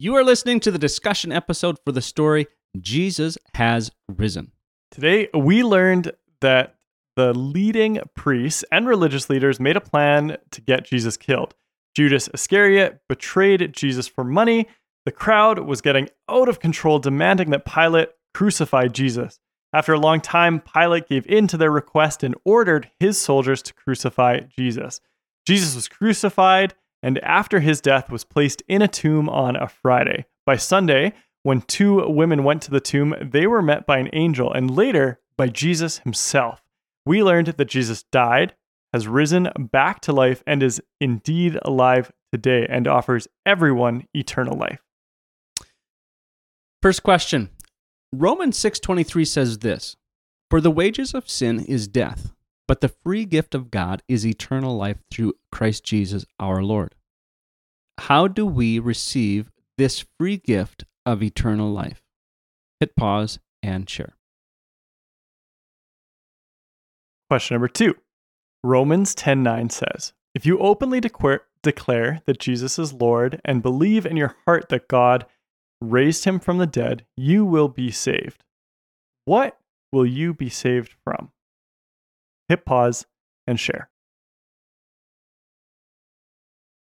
You are listening to the discussion episode for the story Jesus Has Risen. Today, we learned that the leading priests and religious leaders made a plan to get Jesus killed. Judas Iscariot betrayed Jesus for money. The crowd was getting out of control, demanding that Pilate crucify Jesus. After a long time, Pilate gave in to their request and ordered his soldiers to crucify Jesus. Jesus was crucified and after his death was placed in a tomb on a Friday. By Sunday, when two women went to the tomb, they were met by an angel and later by Jesus himself. We learned that Jesus died, has risen back to life, and is indeed alive today and offers everyone eternal life. First question. Romans 6:23 says this, "For the wages of sin is death, but the free gift of God is eternal life through Christ Jesus our Lord. How do we receive this free gift of eternal life? Hit pause and share. Question number two Romans 10:9 says, If you openly declare that Jesus is Lord and believe in your heart that God raised him from the dead, you will be saved. What will you be saved from? Hit pause, and share.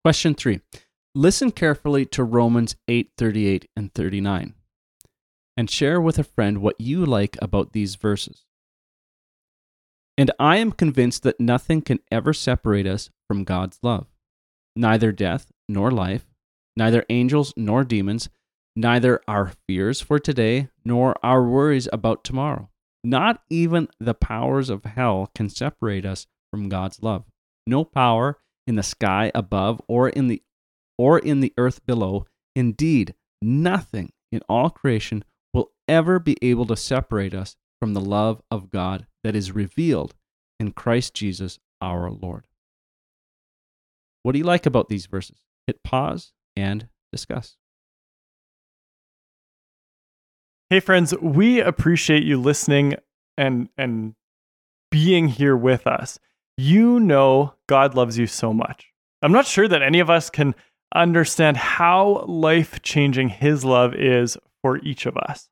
Question 3. Listen carefully to Romans 8:38 and 39 and share with a friend what you like about these verses. And I am convinced that nothing can ever separate us from God's love. Neither death nor life, neither angels nor demons, neither our fears for today nor our worries about tomorrow. Not even the powers of hell can separate us from God's love. No power in the sky above or in the or in the earth below, indeed, nothing in all creation will ever be able to separate us from the love of God that is revealed in Christ Jesus our Lord. What do you like about these verses? Hit pause and discuss. Hey friends, we appreciate you listening and and being here with us. You know God loves you so much. I'm not sure that any of us can understand how life-changing his love is for each of us.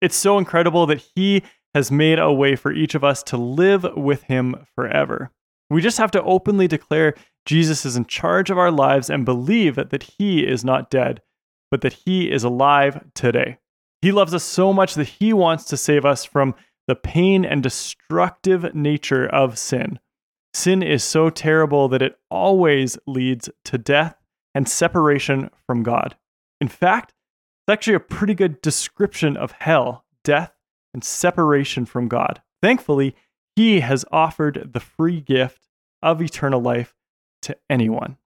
It's so incredible that he has made a way for each of us to live with him forever. We just have to openly declare Jesus is in charge of our lives and believe that, that he is not dead, but that he is alive today. He loves us so much that he wants to save us from the pain and destructive nature of sin. Sin is so terrible that it always leads to death and separation from God. In fact, it's actually a pretty good description of hell, death, and separation from God. Thankfully, He has offered the free gift of eternal life to anyone.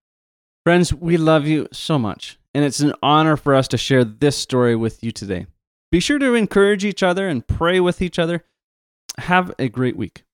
Friends, we love you so much, and it's an honor for us to share this story with you today. Be sure to encourage each other and pray with each other. Have a great week.